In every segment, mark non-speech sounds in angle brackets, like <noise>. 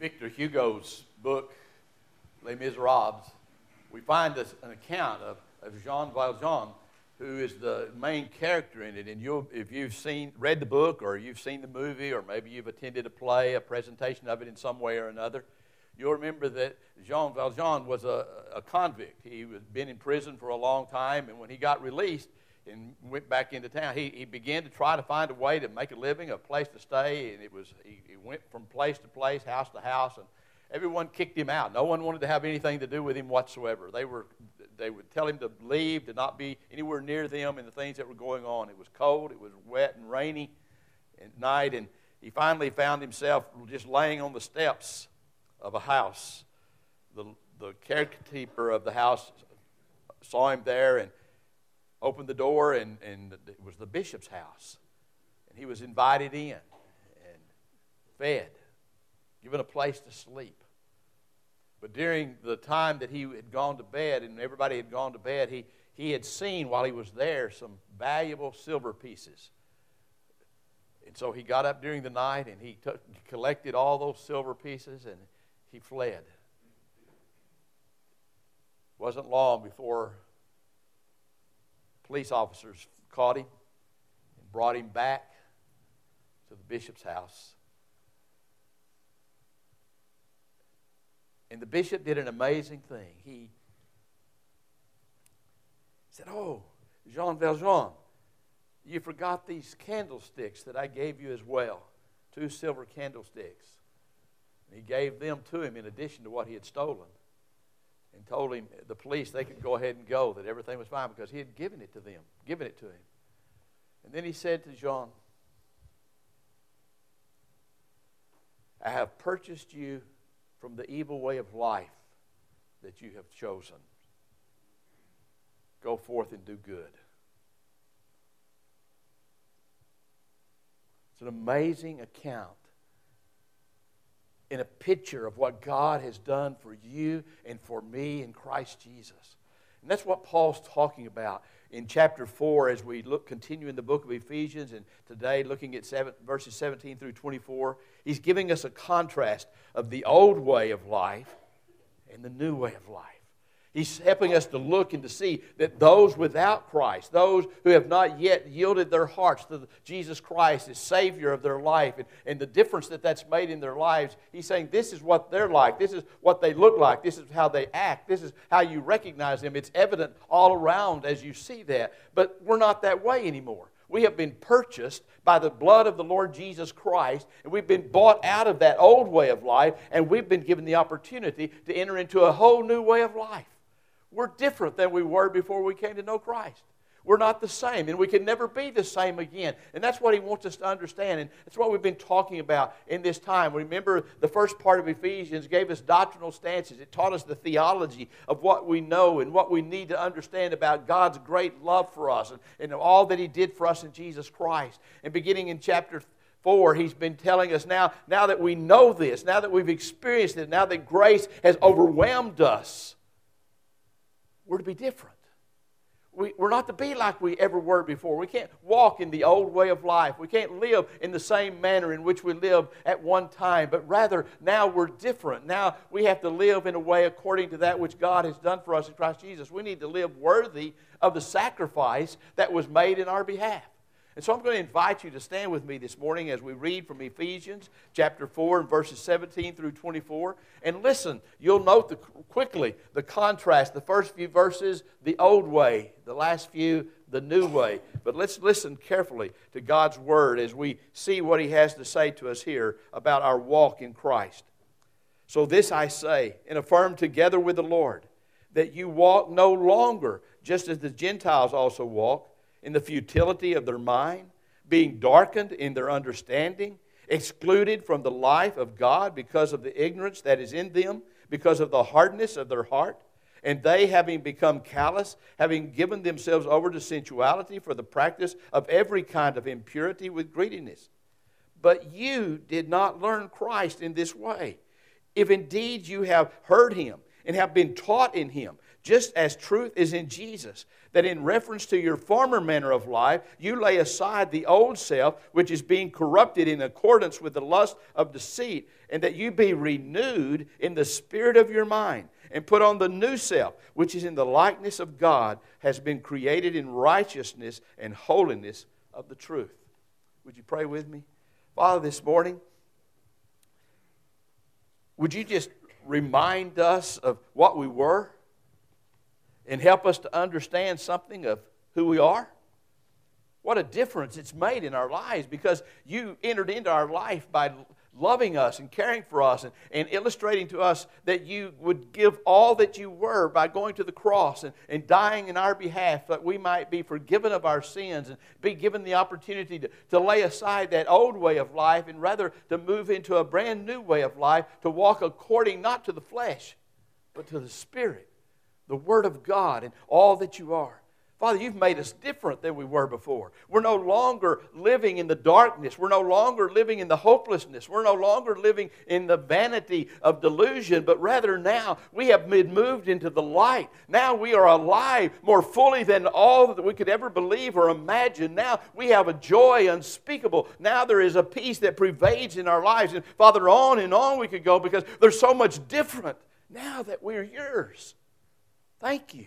Victor Hugo's book, Les Miserables, we find this, an account of, of Jean Valjean, who is the main character in it. And you if you've seen, read the book, or you've seen the movie, or maybe you've attended a play, a presentation of it in some way or another, you'll remember that Jean Valjean was a, a convict. He had been in prison for a long time, and when he got released, and went back into town. He, he began to try to find a way to make a living, a place to stay, and it was he, he went from place to place, house to house, and everyone kicked him out. No one wanted to have anything to do with him whatsoever. They were they would tell him to leave, to not be anywhere near them and the things that were going on. It was cold, it was wet and rainy at night, and he finally found himself just laying on the steps of a house. The, the caretaker of the house saw him there and opened the door, and, and it was the bishop's house. And he was invited in and fed, given a place to sleep. But during the time that he had gone to bed and everybody had gone to bed, he, he had seen while he was there some valuable silver pieces. And so he got up during the night and he took, collected all those silver pieces and he fled. It wasn't long before police officers caught him and brought him back to the bishop's house. And the bishop did an amazing thing. He said, Oh, Jean Valjean, you forgot these candlesticks that I gave you as well two silver candlesticks. And he gave them to him in addition to what he had stolen and told him, the police, they could go ahead and go, that everything was fine because he had given it to them, given it to him. And then he said to Jean, I have purchased you from the evil way of life that you have chosen. Go forth and do good. It's an amazing account in a picture of what God has done for you and for me in Christ Jesus. And that's what Paul's talking about in chapter 4 as we look continue in the book of Ephesians and today looking at seven, verses 17 through 24. He's giving us a contrast of the old way of life and the new way of life. He's helping us to look and to see that those without Christ, those who have not yet yielded their hearts to Jesus Christ as Savior of their life, and, and the difference that that's made in their lives, he's saying this is what they're like. This is what they look like. This is how they act. This is how you recognize them. It's evident all around as you see that. But we're not that way anymore. We have been purchased by the blood of the Lord Jesus Christ, and we've been bought out of that old way of life, and we've been given the opportunity to enter into a whole new way of life. We're different than we were before we came to know Christ. We're not the same, and we can never be the same again. And that's what he wants us to understand, and that's what we've been talking about in this time. Remember, the first part of Ephesians gave us doctrinal stances. It taught us the theology of what we know and what we need to understand about God's great love for us and, and all that he did for us in Jesus Christ. And beginning in chapter 4, he's been telling us now, now that we know this, now that we've experienced it, now that grace has overwhelmed us we're to be different. We, we're not to be like we ever were before. We can't walk in the old way of life. We can't live in the same manner in which we lived at one time, but rather now we're different. Now we have to live in a way according to that which God has done for us in Christ Jesus. We need to live worthy of the sacrifice that was made in our behalf. And so I'm going to invite you to stand with me this morning as we read from Ephesians chapter 4 and verses 17 through 24. And listen, you'll note the, quickly the contrast. The first few verses, the old way, the last few, the new way. But let's listen carefully to God's word as we see what He has to say to us here about our walk in Christ. So, this I say and affirm together with the Lord that you walk no longer just as the Gentiles also walk in the futility of their mind, being darkened in their understanding, excluded from the life of God because of the ignorance that is in them, because of the hardness of their heart. And they, having become callous, having given themselves over to sensuality for the practice of every kind of impurity with greediness. But you did not learn Christ in this way. If indeed you have heard him and have been taught in him, just as truth is in Jesus, that in reference to your former manner of life, you lay aside the old self, which is being corrupted in accordance with the lust of deceit, and that you be renewed in the spirit of your mind, and put on the new self, which is in the likeness of God, has been created in righteousness and holiness of the truth. Would you pray with me? Father, this morning, would you just remind us of what we were and help us to understand something of who we are? What a difference it's made in our lives because you entered into our life by loving us and caring for us and, and illustrating to us that you would give all that you were by going to the cross and, and dying in our behalf that we might be forgiven of our sins and be given the opportunity to, to lay aside that old way of life and rather to move into a brand new way of life to walk according not to the flesh but to the Spirit, the Word of God, and all that you are. Father, you've made us different than we were before. We're no longer living in the darkness. We're no longer living in the hopelessness. We're no longer living in the vanity of delusion, but rather now we have been moved into the light. Now we are alive more fully than all that we could ever believe or imagine. Now we have a joy unspeakable. Now there is a peace that pervades in our lives. And Father, on and on we could go because there's so much different now that we're yours. Thank you.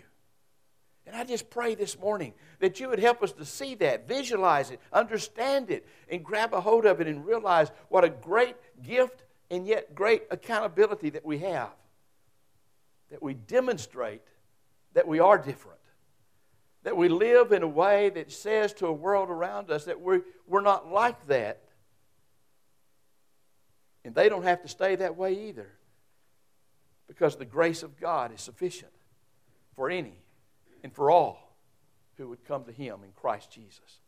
And I just pray this morning that you would help us to see that, visualize it, understand it, and grab a hold of it and realize what a great gift and yet great accountability that we have. That we demonstrate that we are different. That we live in a way that says to a world around us that we're, we're not like that. And they don't have to stay that way either. Because the grace of God is sufficient for any and for all who would come to him in Christ Jesus.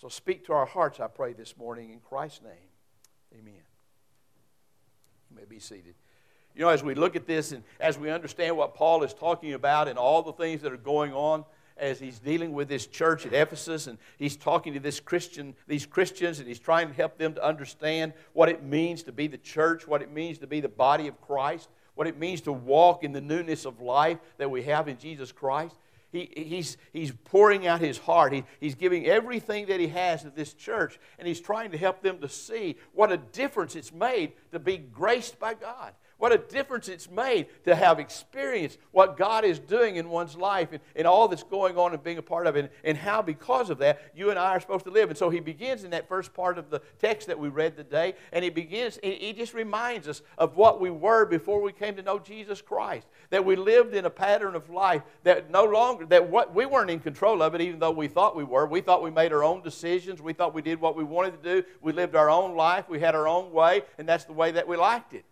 So speak to our hearts, I pray, this morning in Christ's name. Amen. You may be seated. You know, as we look at this and as we understand what Paul is talking about and all the things that are going on as he's dealing with this church at Ephesus and he's talking to this Christian, these Christians and he's trying to help them to understand what it means to be the church, what it means to be the body of Christ, what it means to walk in the newness of life that we have in Jesus Christ. He, he's, he's pouring out his heart. He, he's giving everything that he has to this church, and he's trying to help them to see what a difference it's made to be graced by God. What a difference it's made to have experienced what God is doing in one's life and, and all that's going on and being a part of it, and, and how, because of that, you and I are supposed to live. And so he begins in that first part of the text that we read today, and he begins, he just reminds us of what we were before we came to know Jesus Christ. That we lived in a pattern of life that no longer, that what we weren't in control of it, even though we thought we were. We thought we made our own decisions. We thought we did what we wanted to do. We lived our own life. We had our own way, and that's the way that we liked it.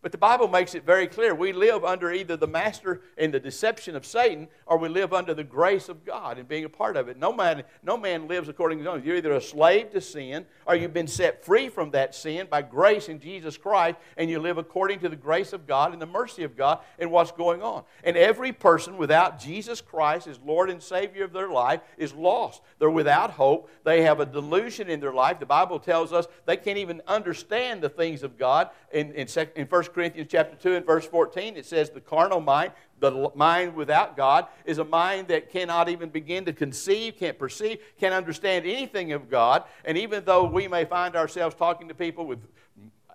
But the Bible makes it very clear. We live under either the master and the deception of Satan, or we live under the grace of God and being a part of it. No man, no man lives according to his own. You're either a slave to sin, or you've been set free from that sin by grace in Jesus Christ, and you live according to the grace of God and the mercy of God and what's going on. And every person without Jesus Christ as Lord and Savior of their life is lost. They're without hope. They have a delusion in their life. The Bible tells us they can't even understand the things of God. In, in, in 1 Corinthians chapter 2 and verse 14, it says, The carnal mind, the mind without God, is a mind that cannot even begin to conceive, can't perceive, can't understand anything of God. And even though we may find ourselves talking to people with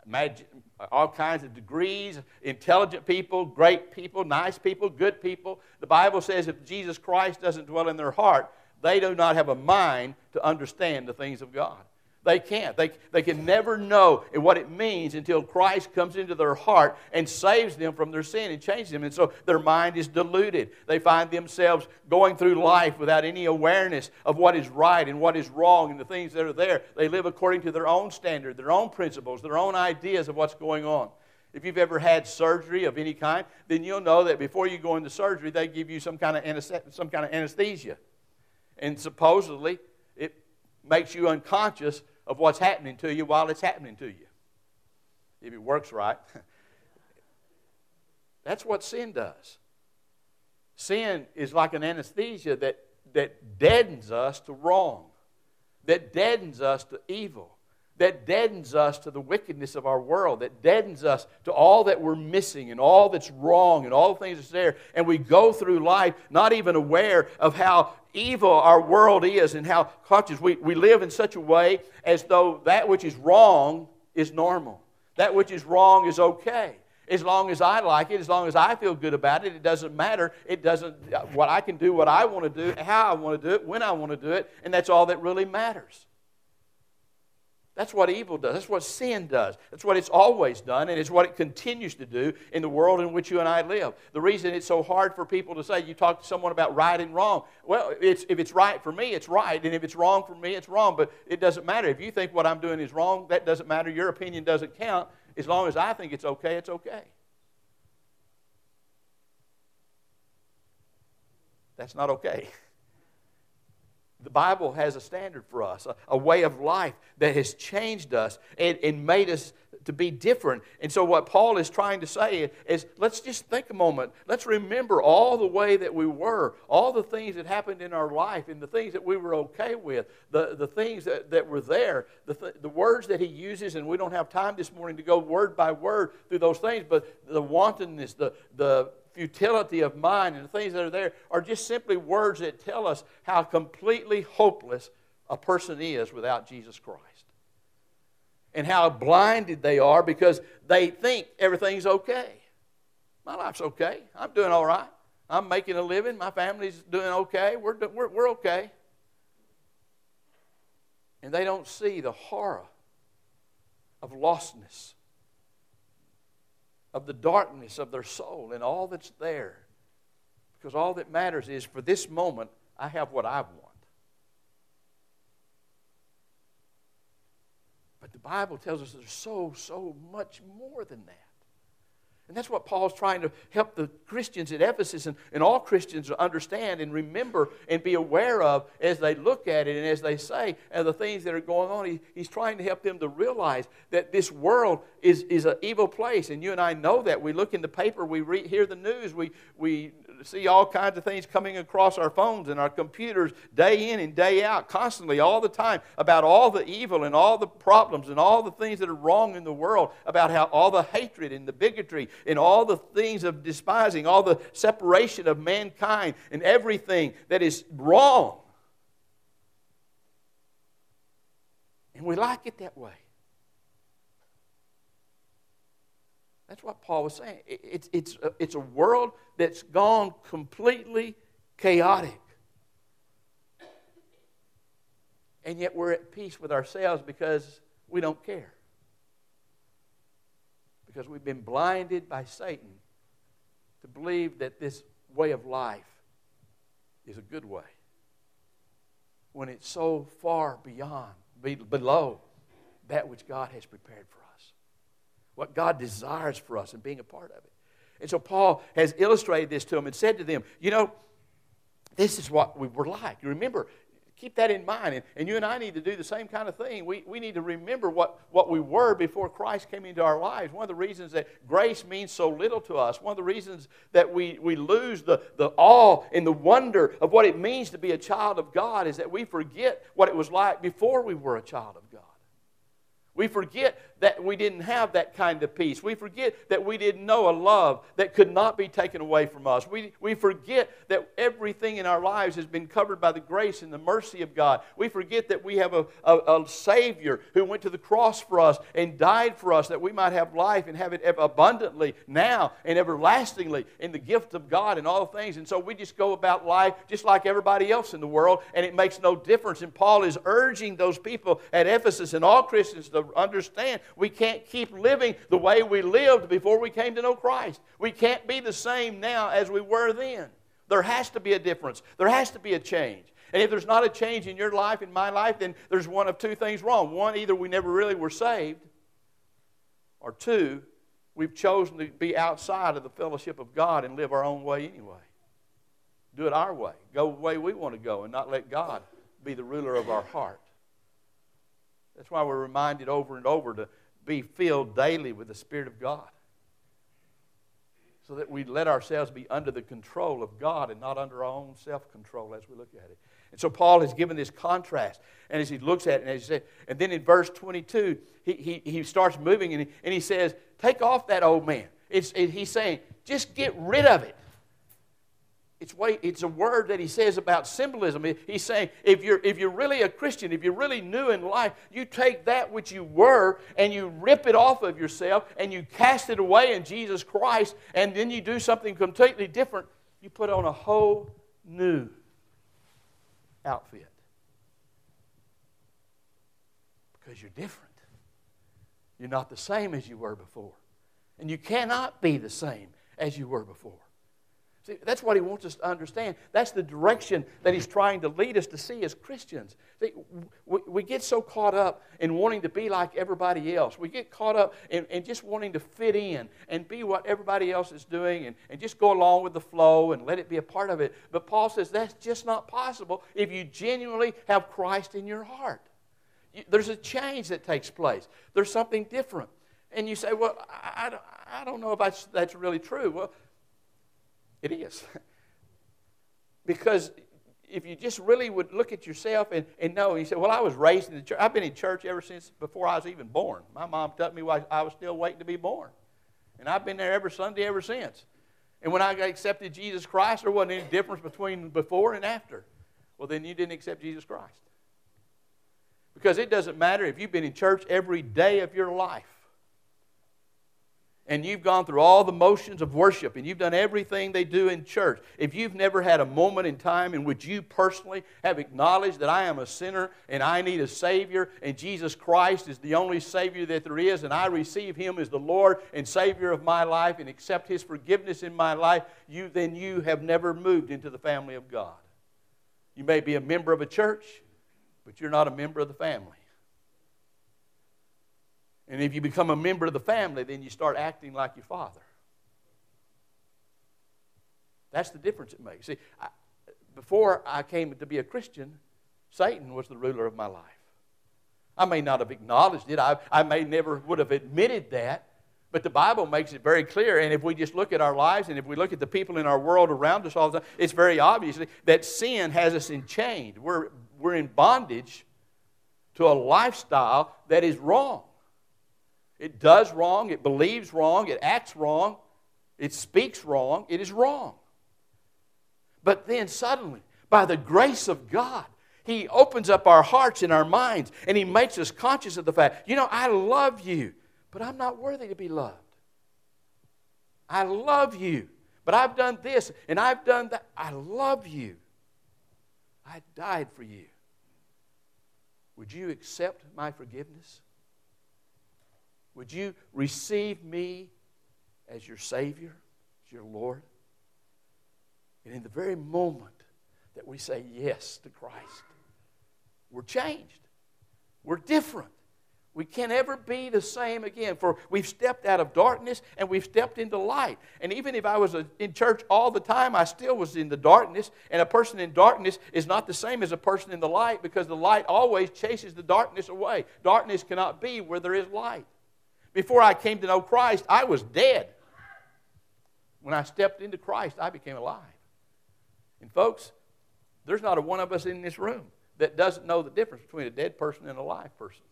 magic, all kinds of degrees, intelligent people, great people, nice people, good people, the Bible says if Jesus Christ doesn't dwell in their heart, they do not have a mind to understand the things of God. They can't. They, they can never know what it means until Christ comes into their heart and saves them from their sin and changes them. And so their mind is deluded. They find themselves going through life without any awareness of what is right and what is wrong and the things that are there. They live according to their own standard, their own principles, their own ideas of what's going on. If you've ever had surgery of any kind, then you'll know that before you go into surgery, they give you some kind of, some kind of anesthesia. And supposedly, it makes you unconscious of what's happening to you while it's happening to you. If it works right. <laughs> That's what sin does. Sin is like an anesthesia that, that deadens us to wrong, that deadens us to evil, that deadens us to the wickedness of our world, that deadens us to all that we're missing and all that's wrong and all the things that's there. And we go through life not even aware of how evil our world is and how conscious we, we live in such a way as though that which is wrong is normal. That which is wrong is okay. As long as I like it, as long as I feel good about it, it doesn't matter. It doesn't, uh, what I can do, what I want to do, how I want to do it, when I want to do it, and that's all that really matters. That's what evil does. That's what sin does. That's what it's always done, and it's what it continues to do in the world in which you and I live. The reason it's so hard for people to say, you talk to someone about right and wrong. Well, it's, if it's right for me, it's right, and if it's wrong for me, it's wrong. But it doesn't matter. If you think what I'm doing is wrong, that doesn't matter. Your opinion doesn't count. As long as I think it's okay, it's okay. That's not okay. <laughs> The Bible has a standard for us, a, a way of life that has changed us and, and, made us to be different. And so, what Paul is trying to say is let's just think a moment. Let's remember all the way that we were, all the things that happened in our life, and the things that we were okay with, the, the things that, that were there, the, th- the words that he uses. And we don't have time this morning to go word by word through those things, but the wantonness, the, the futility of mind and the things that are there are just simply words that tell us how completely hopeless a person is without Jesus Christ. And how blinded they are because they think everything's okay. My life's okay. I'm doing all right. I'm making a living. My family's doing okay. We're, we're, we're okay. And they don't see the horror of lostness of the darkness of their soul and all that's there. Because all that matters is for this moment, I have what I want. But the Bible tells us there's so, so much more than that. And that's what Paul's trying to help the Christians at Ephesus and, and all Christians to understand and remember and be aware of as they look at it and as they say and the things that are going on. He, he's trying to help them to realize that this world is, is an evil place. And you and I know that. We look in the paper, we read, hear the news, we, we see all kinds of things coming across our phones and our computers day in and day out, constantly, all the time, about all the evil and all the problems and all the things that are wrong in the world, about how all the hatred and the bigotry and all the things of despising, all the separation of mankind and everything that is wrong. And we like it that way. That's what Paul was saying. It's, it's, it's a world that's gone completely chaotic. And yet we're at peace with ourselves because we don't care. Because we've been blinded by Satan to believe that this way of life is a good way when it's so far beyond, below that which God has prepared for us what God desires for us and being a part of it. And so Paul has illustrated this to them and said to them, you know, this is what we were like. You remember, keep that in mind. And, and you and I need to do the same kind of thing. We, we need to remember what, what we were before Christ came into our lives. One of the reasons that grace means so little to us, one of the reasons that we, we lose the, the awe and the wonder of what it means to be a child of God is that we forget what it was like before we were a child of God. We forget that we didn't have that kind of peace. We forget that we didn't know a love that could not be taken away from us. We, we forget that everything in our lives has been covered by the grace and the mercy of God. We forget that we have a, a, a Savior who went to the cross for us and died for us that we might have life and have it abundantly now and everlastingly in the gift of God and all things. And so we just go about life just like everybody else in the world, and it makes no difference. And Paul is urging those people at Ephesus and all Christians to understand we can't keep living the way we lived before we came to know Christ. We can't be the same now as we were then. There has to be a difference, there has to be a change. And if there's not a change in your life, in my life, then there's one of two things wrong. One, either we never really were saved, or two, we've chosen to be outside of the fellowship of God and live our own way anyway. Do it our way. Go the way we want to go and not let God be the ruler of our heart. That's why we're reminded over and over to be filled daily with the Spirit of God. So that we let ourselves be under the control of God and not under our own self control as we look at it. And so Paul has given this contrast. And as he looks at it, and, as he said, and then in verse 22, he, he, he starts moving and he, and he says, Take off that old man. It's, it, he's saying, Just get rid of it. It's, it's a word that he says about symbolism. He's saying, if you're, if you're really a Christian, if you're really new in life, you take that which you were and you rip it off of yourself and you cast it away in Jesus Christ, and then you do something completely different. You put on a whole new outfit. Because you're different. You're not the same as you were before. And you cannot be the same as you were before. See, that's what he wants us to understand. That's the direction that he's trying to lead us to see as Christians. See, we, we get so caught up in wanting to be like everybody else. We get caught up in, in just wanting to fit in and be what everybody else is doing and, and just go along with the flow and let it be a part of it. But Paul says that's just not possible if you genuinely have Christ in your heart. You, there's a change that takes place, there's something different. And you say, well, I, I, I don't know if that's, that's really true. Well, it is. <laughs> because if you just really would look at yourself and, and know, you say, Well, I was raised in the church. I've been in church ever since before I was even born. My mom taught me while I was still waiting to be born. And I've been there every Sunday ever since. And when I accepted Jesus Christ, there wasn't any difference between before and after. Well, then you didn't accept Jesus Christ. Because it doesn't matter if you've been in church every day of your life and you've gone through all the motions of worship and you've done everything they do in church, if you've never had a moment in time in which you personally have acknowledged that I am a sinner and I need a Savior and Jesus Christ is the only Savior that there is and I receive Him as the Lord and Savior of my life and accept His forgiveness in my life, you, then you have never moved into the family of God. You may be a member of a church, but you're not a member of the family. And if you become a member of the family, then you start acting like your father. That's the difference it makes. See, I, before I came to be a Christian, Satan was the ruler of my life. I may not have acknowledged it, I, I may never would have admitted that, but the Bible makes it very clear. And if we just look at our lives and if we look at the people in our world around us all the time, it's very obvious that sin has us enchained. We're, we're in bondage to a lifestyle that is wrong. It does wrong, it believes wrong, it acts wrong, it speaks wrong, it is wrong. But then suddenly, by the grace of God, He opens up our hearts and our minds and He makes us conscious of the fact, you know, I love you, but I'm not worthy to be loved. I love you, but I've done this and I've done that. I love you. I died for you. Would you accept my forgiveness? Would you receive me as your Savior, as your Lord? And in the very moment that we say yes to Christ, we're changed. We're different. We can't ever be the same again. For we've stepped out of darkness and we've stepped into light. And even if I was in church all the time, I still was in the darkness. And a person in darkness is not the same as a person in the light because the light always chases the darkness away. Darkness cannot be where there is light. Before I came to know Christ, I was dead. When I stepped into Christ, I became alive. And folks, there's not a one of us in this room that doesn't know the difference between a dead person and a live person.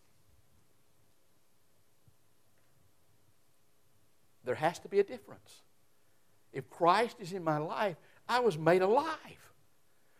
There has to be a difference. If Christ is in my life, I was made alive.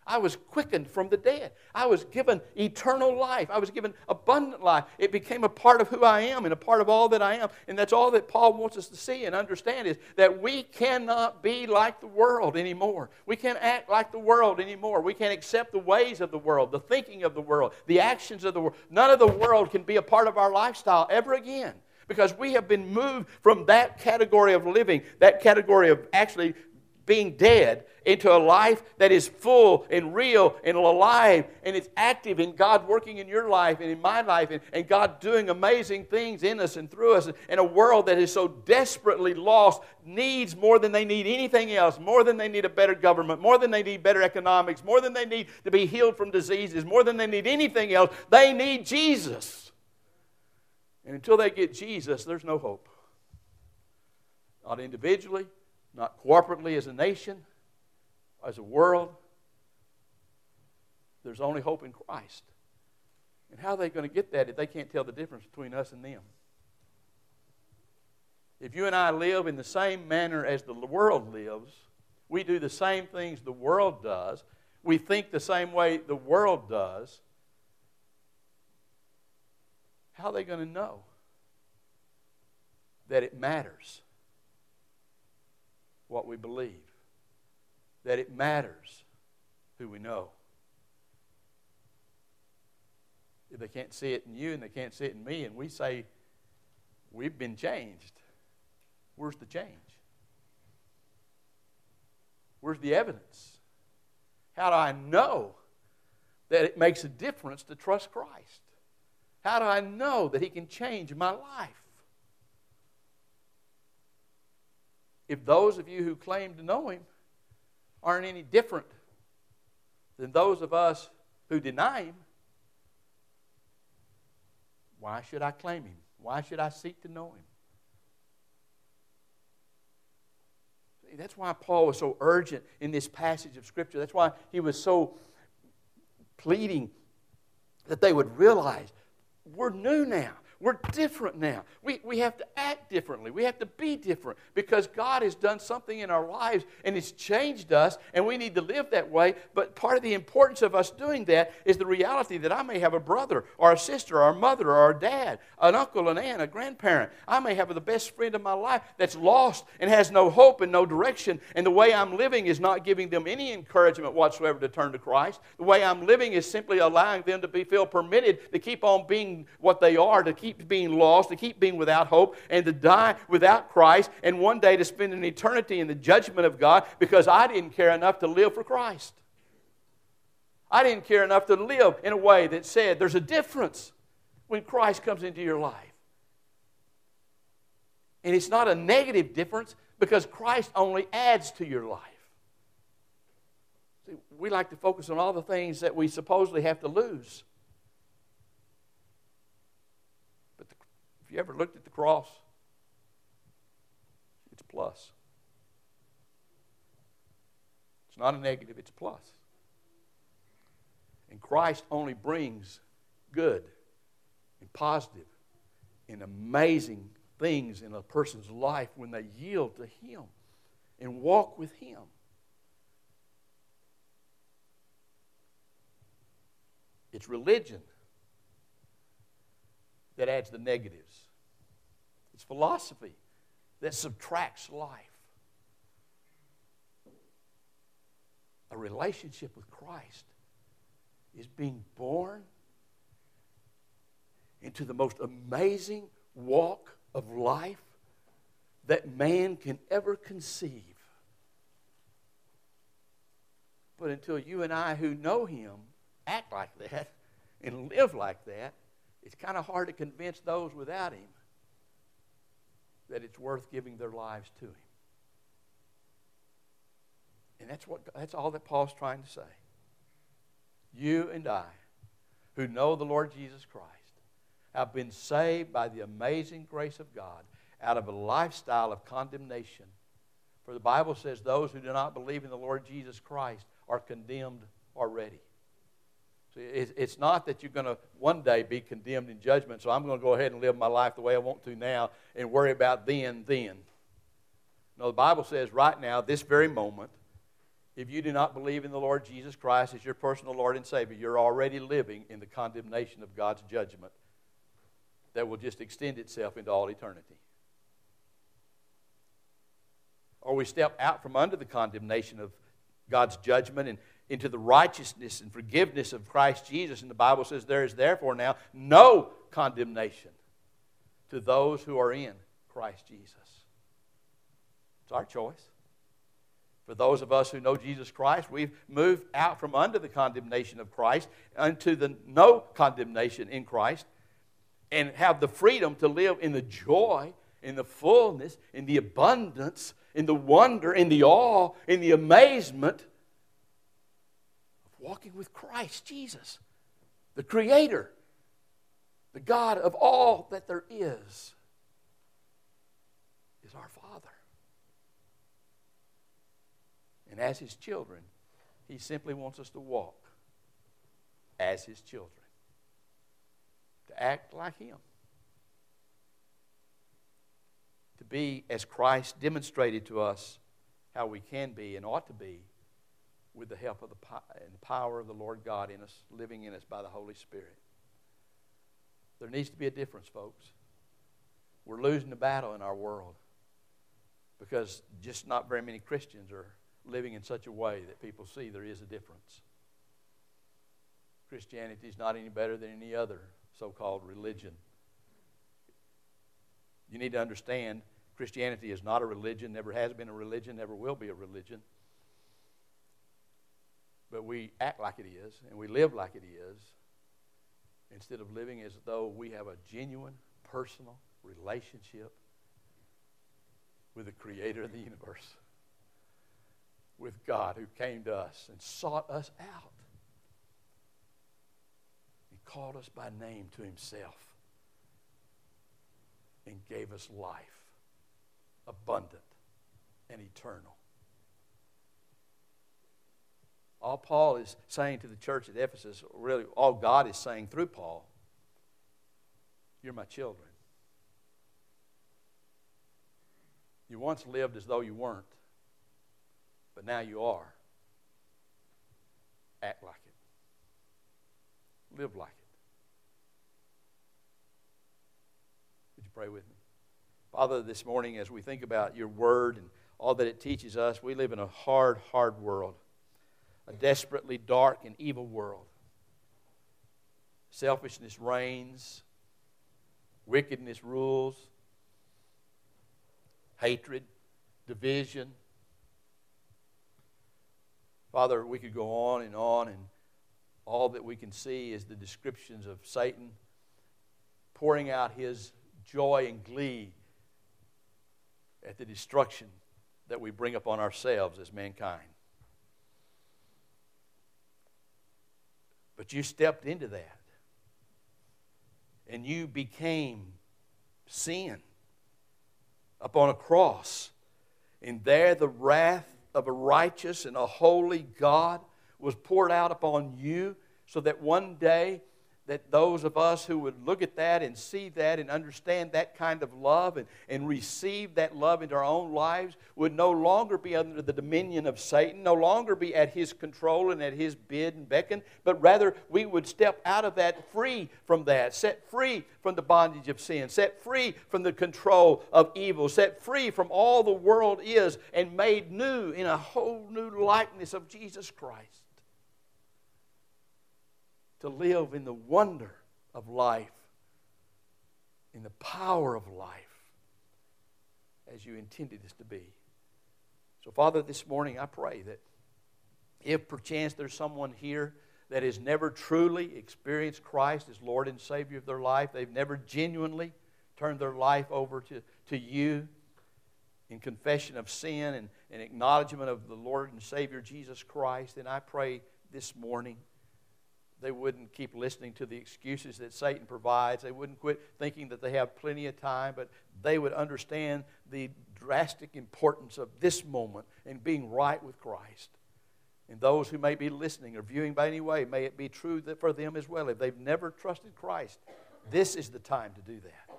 I was quickened from the dead. I was given eternal life. I was given abundant life. It became a part of who I am and a part of all that I am. And that's all that Paul wants us to see and understand is that we cannot be like the world anymore. We can't act like the world anymore. We can't accept the ways of the world, the thinking of the world, the actions of the world. None of the world can be a part of our lifestyle ever again because we have been moved from that category of living, that category of actually being dead into a life that is full and real and alive and it's active in God working in your life and in my life and, and God doing amazing things in us and through us in a world that is so desperately lost needs more than they need anything else, more than they need a better government, more than they need better economics, more than they need to be healed from diseases, more than they need anything else. They need Jesus. And until they get Jesus, there's no hope. Not individually, not corporately as a nation, as a world. there's only hope in Christ. And how are they going to get that if they can't tell the difference between us and them? If you and I live in the same manner as the world lives, we do the same things the world does, we think the same way the world does, how are they going to know that it matters what we believe? That it matters who we know? If they can't see it in you and they can't see it in me, and we say, we've been changed, where's the change? Where's the evidence? How do I know that it makes a difference to trust Christ? How do I know that He can change my life? If those of you who claim to know Him aren't any different than those of us who deny Him, why should I claim Him? Why should I seek to know Him? See, That's why Paul was so urgent in this passage of Scripture. That's why he was so pleading that they would realize we're new now. We're different now. We, we have to act differently. We have to be different because God has done something in our lives and it's changed us, and we need to live that way. But part of the importance of us doing that is the reality that I may have a brother or a sister or a mother or a dad, an uncle, an aunt, a grandparent. I may have the best friend of my life that's lost and has no hope and no direction, and the way I'm living is not giving them any encouragement whatsoever to turn to Christ. The way I'm living is simply allowing them to be feel permitted to keep on being what they are, to keep being lost, to keep being without hope, and to die without Christ, and one day to spend an eternity in the judgment of God because I didn't care enough to live for Christ. I didn't care enough to live in a way that said there's a difference when Christ comes into your life. And it's not a negative difference because Christ only adds to your life. See, we like to focus on all the things that we supposedly have to lose. You ever looked at the cross? It's plus. It's not a negative, it's plus. And Christ only brings good and positive and amazing things in a person's life when they yield to Him and walk with Him. It's religion that adds the negatives. It's philosophy that subtracts life. A relationship with Christ is being born into the most amazing walk of life that man can ever conceive. But until you and I, who know Him, act like that and live like that, it's kind of hard to convince those without Him that it's worth giving their lives to Him. And that's, what, that's all that Paul's trying to say. You and I, who know the Lord Jesus Christ, have been saved by the amazing grace of God out of a lifestyle of condemnation. For the Bible says those who do not believe in the Lord Jesus Christ are condemned already. It's not that you're going to one day be condemned in judgment, so I'm going to go ahead and live my life the way I want to now and worry about then, then. No, the Bible says right now, this very moment, if you do not believe in the Lord Jesus Christ as your personal Lord and Savior, you're already living in the condemnation of God's judgment that will just extend itself into all eternity. Or we step out from under the condemnation of God's judgment and into the righteousness and forgiveness of Christ Jesus. And the Bible says there is therefore now no condemnation to those who are in Christ Jesus. It's our choice. For those of us who know Jesus Christ, we've moved out from under the condemnation of Christ into the no condemnation in Christ and have the freedom to live in the joy, in the fullness, in the abundance, in the wonder, in the awe, in the amazement walking with Christ Jesus, the Creator, the God of all that there is, is our Father. And as His children, He simply wants us to walk as his children, to act like him, to be as Christ demonstrated to us how we can be and ought to be with the help of the and power of the Lord God in us, living in us by the Holy Spirit. There needs to be a difference, folks. We're losing the battle in our world because just not very many Christians are living in such a way that people see there is a difference. Christianity is not any better than any other so called religion. You need to understand Christianity is not a religion, never has been a religion, never will be a religion. But we act like it is, and we live like it is, instead of living as though we have a genuine, personal relationship with the Creator of the universe, with God who came to us and sought us out He called us by name to Himself and gave us life abundant and eternal. All Paul is saying to the church at Ephesus, really, all God is saying through Paul, you're my children. You once lived as though you weren't, but now you are. Act like it, live like it. Would you pray with me? Father, this morning, as we think about your word and all that it teaches us, we live in a hard, hard world, a desperately dark and evil world. Selfishness reigns, wickedness rules, hatred, division. Father, we could go on and on, and all that we can see is the descriptions of Satan pouring out his joy and glee at the destruction that we bring upon ourselves as mankind. But you stepped into that. And you became sin upon a cross. And there the wrath of a righteous and a holy God was poured out upon you so that one day that those of us who would look at that and see that and understand that kind of love and, and receive that love into our own lives would no longer be under the dominion of Satan, no longer be at his control and at his bid and beckon, but rather we would step out of that free from that, set free from the bondage of sin, set free from the control of evil, set free from all the world is, and made new in a whole new likeness of Jesus Christ to live in the wonder of life, in the power of life, as you intended us to be. So, Father, this morning I pray that if perchance there's someone here that has never truly experienced Christ as Lord and Savior of their life, they've never genuinely turned their life over to, to you in confession of sin and, and acknowledgement of the Lord and Savior Jesus Christ, then I pray this morning they wouldn't keep listening to the excuses that Satan provides. They wouldn't quit thinking that they have plenty of time, but they would understand the drastic importance of this moment and being right with Christ. And those who may be listening or viewing by any way, may it be true that for them as well. If they've never trusted Christ, this is the time to do that.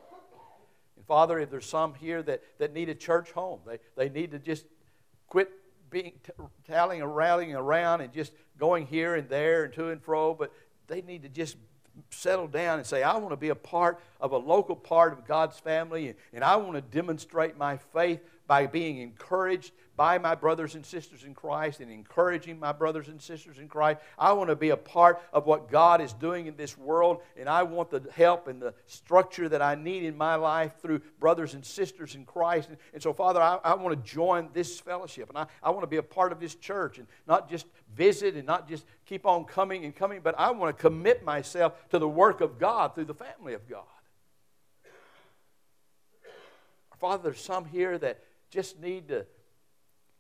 And Father, if there's some here that, that need a church home, they, they need to just quit being tallying and rallying around and just going here and there and to and fro, but they need to just settle down and say, I want to be a part of a local part of God's family, and, and I want to demonstrate my faith by being encouraged by my brothers and sisters in Christ and encouraging my brothers and sisters in Christ. I want to be a part of what God is doing in this world, and I want the help and the structure that I need in my life through brothers and sisters in Christ. And, and so, Father, I, I, want to join this fellowship, and I, I want to be a part of this church and not just visit and not just keep on coming and coming, but I want to commit myself to the work of God through the family of God. Father, there's some here that just need to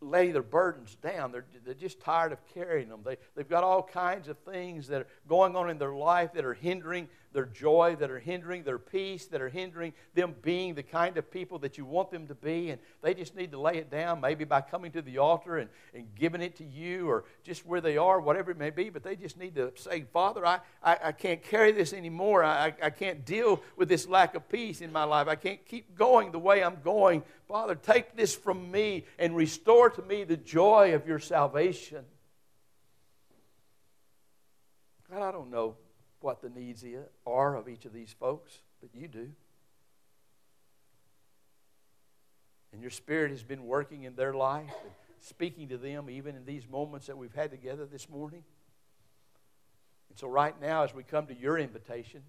lay their burdens down. They're, they're just tired of carrying them. They, they've got all kinds of things that are going on in their life that are hindering their joy, that are hindering their peace, that are hindering them being the kind of people that you want them to be. And they just need to lay it down, maybe by coming to the altar and, and giving it to you or just where they are, whatever it may be. But they just need to say, Father, I, I, I can't carry this anymore. I, I can't deal with this lack of peace in my life. I can't keep going the way I'm going. Father, take this from me and restore to me the joy of your salvation. God, I don't know what the needs are of each of these folks, but you do. And your Spirit has been working in their life and speaking to them even in these moments that we've had together this morning. And so, right now, as we come to your invitation,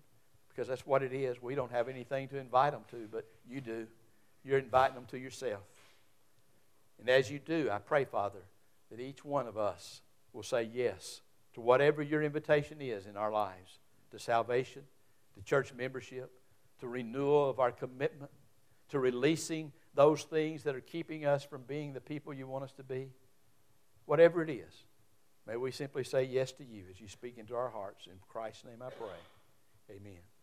because that's what it is, we don't have anything to invite them to, but you do. You're inviting them to yourself. And as you do, I pray, Father, that each one of us will say yes to whatever your invitation is in our lives to salvation, to church membership, to renewal of our commitment, to releasing those things that are keeping us from being the people you want us to be. Whatever it is, may we simply say yes to you as you speak into our hearts. In Christ's name I pray. Amen.